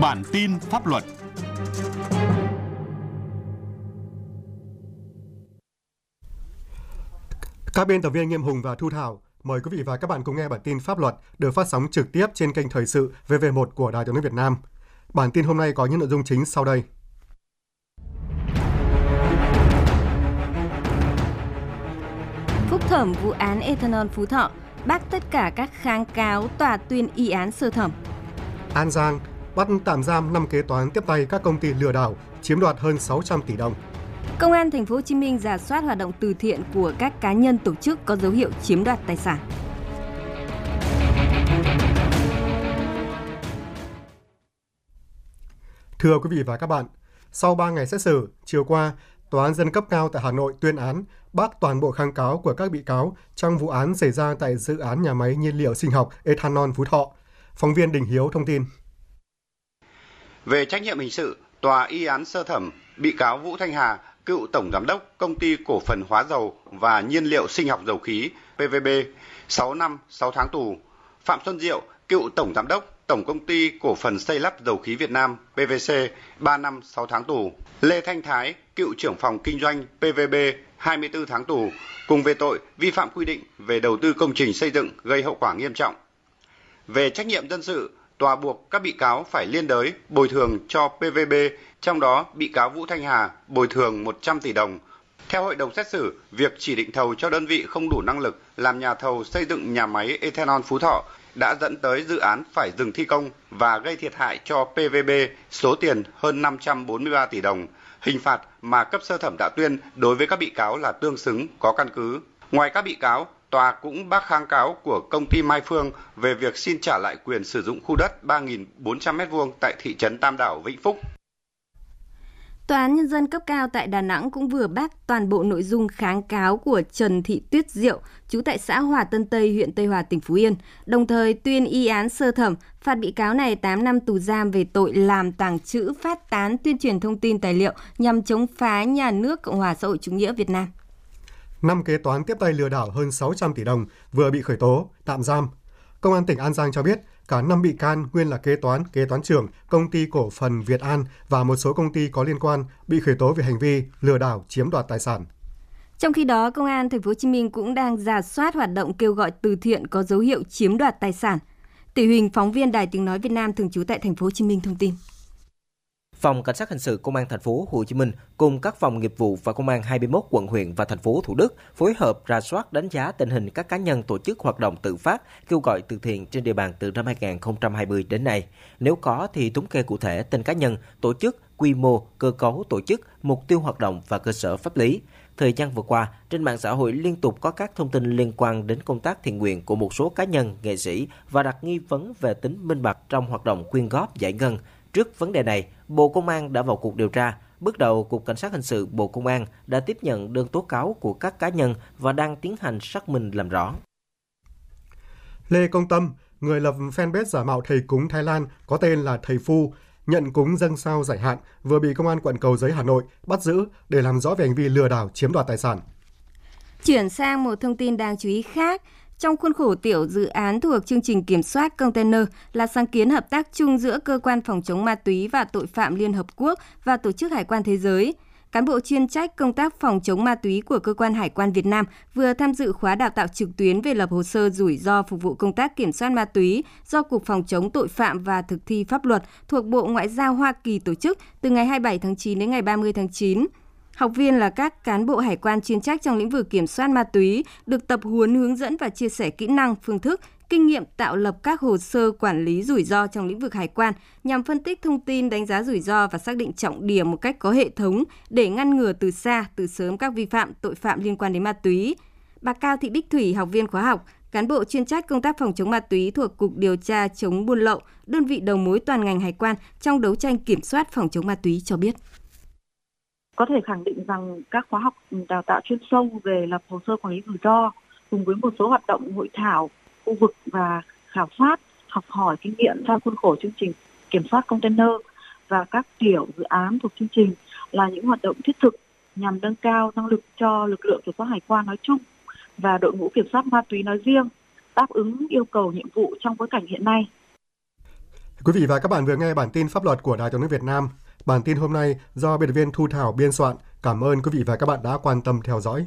Bản tin pháp luật Các biên tập viên Nghiêm Hùng và Thu Thảo mời quý vị và các bạn cùng nghe bản tin pháp luật được phát sóng trực tiếp trên kênh Thời sự VV1 của Đài Tiếng nói Việt Nam. Bản tin hôm nay có những nội dung chính sau đây. Phúc thẩm vụ án ethanol Phú Thọ bác tất cả các kháng cáo tòa tuyên y án sơ thẩm. An Giang bắt tạm giam 5 kế toán tiếp tay các công ty lừa đảo chiếm đoạt hơn 600 tỷ đồng. Công an thành phố Hồ Chí Minh giả soát hoạt động từ thiện của các cá nhân tổ chức có dấu hiệu chiếm đoạt tài sản. Thưa quý vị và các bạn, sau 3 ngày xét xử, chiều qua, Tòa án dân cấp cao tại Hà Nội tuyên án bác toàn bộ kháng cáo của các bị cáo trong vụ án xảy ra tại dự án nhà máy nhiên liệu sinh học ethanol Phú Thọ. Phóng viên Đình Hiếu thông tin. Về trách nhiệm hình sự, tòa y án sơ thẩm, bị cáo Vũ Thanh Hà, cựu tổng giám đốc công ty cổ phần hóa dầu và nhiên liệu sinh học dầu khí PVB 6 năm 6 tháng tù. Phạm Xuân Diệu, cựu tổng giám đốc Tổng công ty cổ phần xây lắp dầu khí Việt Nam PVC 3 năm 6 tháng tù. Lê Thanh Thái, cựu trưởng phòng kinh doanh PVB 24 tháng tù cùng về tội vi phạm quy định về đầu tư công trình xây dựng gây hậu quả nghiêm trọng. Về trách nhiệm dân sự, tòa buộc các bị cáo phải liên đới bồi thường cho PVB, trong đó bị cáo Vũ Thanh Hà bồi thường 100 tỷ đồng. Theo hội đồng xét xử, việc chỉ định thầu cho đơn vị không đủ năng lực làm nhà thầu xây dựng nhà máy ethanol Phú Thọ đã dẫn tới dự án phải dừng thi công và gây thiệt hại cho PVB số tiền hơn 543 tỷ đồng. Hình phạt mà cấp sơ thẩm đã tuyên đối với các bị cáo là tương xứng, có căn cứ. Ngoài các bị cáo, tòa cũng bác kháng cáo của công ty Mai Phương về việc xin trả lại quyền sử dụng khu đất 3.400 m2 tại thị trấn Tam Đảo, Vĩnh Phúc. Tòa án Nhân dân cấp cao tại Đà Nẵng cũng vừa bác toàn bộ nội dung kháng cáo của Trần Thị Tuyết Diệu, trú tại xã Hòa Tân Tây, huyện Tây Hòa, tỉnh Phú Yên, đồng thời tuyên y án sơ thẩm phạt bị cáo này 8 năm tù giam về tội làm tàng trữ, phát tán, tuyên truyền thông tin tài liệu nhằm chống phá nhà nước Cộng hòa xã hội chủ nghĩa Việt Nam. Năm kế toán tiếp tay lừa đảo hơn 600 tỷ đồng vừa bị khởi tố, tạm giam. Công an tỉnh An Giang cho biết, cả năm bị can nguyên là kế toán, kế toán trưởng công ty cổ phần Việt An và một số công ty có liên quan bị khởi tố về hành vi lừa đảo chiếm đoạt tài sản. Trong khi đó, Công an thành phố Hồ Chí Minh cũng đang giả soát hoạt động kêu gọi từ thiện có dấu hiệu chiếm đoạt tài sản. Tỷ Huỳnh, phóng viên Đài Tiếng nói Việt Nam thường trú tại thành phố Hồ Chí Minh thông tin. Phòng Cảnh sát hình sự Công an thành phố Hồ Chí Minh cùng các phòng nghiệp vụ và Công an 21 quận huyện và thành phố Thủ Đức phối hợp ra soát đánh giá tình hình các cá nhân tổ chức hoạt động tự phát kêu gọi từ thiện trên địa bàn từ năm 2020 đến nay. Nếu có thì thống kê cụ thể tên cá nhân, tổ chức, quy mô, cơ cấu tổ chức, mục tiêu hoạt động và cơ sở pháp lý. Thời gian vừa qua, trên mạng xã hội liên tục có các thông tin liên quan đến công tác thiện nguyện của một số cá nhân, nghệ sĩ và đặt nghi vấn về tính minh bạch trong hoạt động quyên góp giải ngân. Trước vấn đề này, Bộ Công an đã vào cuộc điều tra. Bước đầu, Cục Cảnh sát Hình sự Bộ Công an đã tiếp nhận đơn tố cáo của các cá nhân và đang tiến hành xác minh làm rõ. Lê Công Tâm, người lập fanpage giả mạo thầy cúng Thái Lan có tên là Thầy Phu, nhận cúng dân sao giải hạn vừa bị Công an quận Cầu Giấy Hà Nội bắt giữ để làm rõ về hành vi lừa đảo chiếm đoạt tài sản. Chuyển sang một thông tin đáng chú ý khác, trong khuôn khổ tiểu dự án thuộc chương trình kiểm soát container là sáng kiến hợp tác chung giữa cơ quan phòng chống ma túy và tội phạm Liên Hợp Quốc và Tổ chức Hải quan Thế giới. Cán bộ chuyên trách công tác phòng chống ma túy của Cơ quan Hải quan Việt Nam vừa tham dự khóa đào tạo trực tuyến về lập hồ sơ rủi ro phục vụ công tác kiểm soát ma túy do Cục Phòng chống tội phạm và thực thi pháp luật thuộc Bộ Ngoại giao Hoa Kỳ tổ chức từ ngày 27 tháng 9 đến ngày 30 tháng 9. Học viên là các cán bộ hải quan chuyên trách trong lĩnh vực kiểm soát ma túy, được tập huấn hướng dẫn và chia sẻ kỹ năng, phương thức, kinh nghiệm tạo lập các hồ sơ quản lý rủi ro trong lĩnh vực hải quan nhằm phân tích thông tin, đánh giá rủi ro và xác định trọng điểm một cách có hệ thống để ngăn ngừa từ xa, từ sớm các vi phạm, tội phạm liên quan đến ma túy. Bà Cao Thị Bích Thủy, học viên khóa học, cán bộ chuyên trách công tác phòng chống ma túy thuộc Cục Điều tra chống buôn lậu, đơn vị đầu mối toàn ngành hải quan trong đấu tranh kiểm soát phòng chống ma túy cho biết. Có thể khẳng định rằng các khóa học ừ, đào tạo chuyên sâu về lập hồ sơ quản lý rủi ro cùng với một số hoạt động hội thảo khu vực và khảo sát, học hỏi kinh nghiệm trong khuôn khổ chương trình kiểm soát container và các tiểu dự án thuộc chương trình là những hoạt động thiết thực nhằm nâng cao năng lực cho lực lượng kiểm soát hải quan nói chung và đội ngũ kiểm soát ma túy nói riêng đáp ứng yêu cầu nhiệm vụ trong bối cảnh hiện nay. Quý vị và các bạn vừa nghe bản tin pháp luật của Đài tiếng nói Việt Nam. Bản tin hôm nay do biên tập viên Thu Thảo biên soạn. Cảm ơn quý vị và các bạn đã quan tâm theo dõi.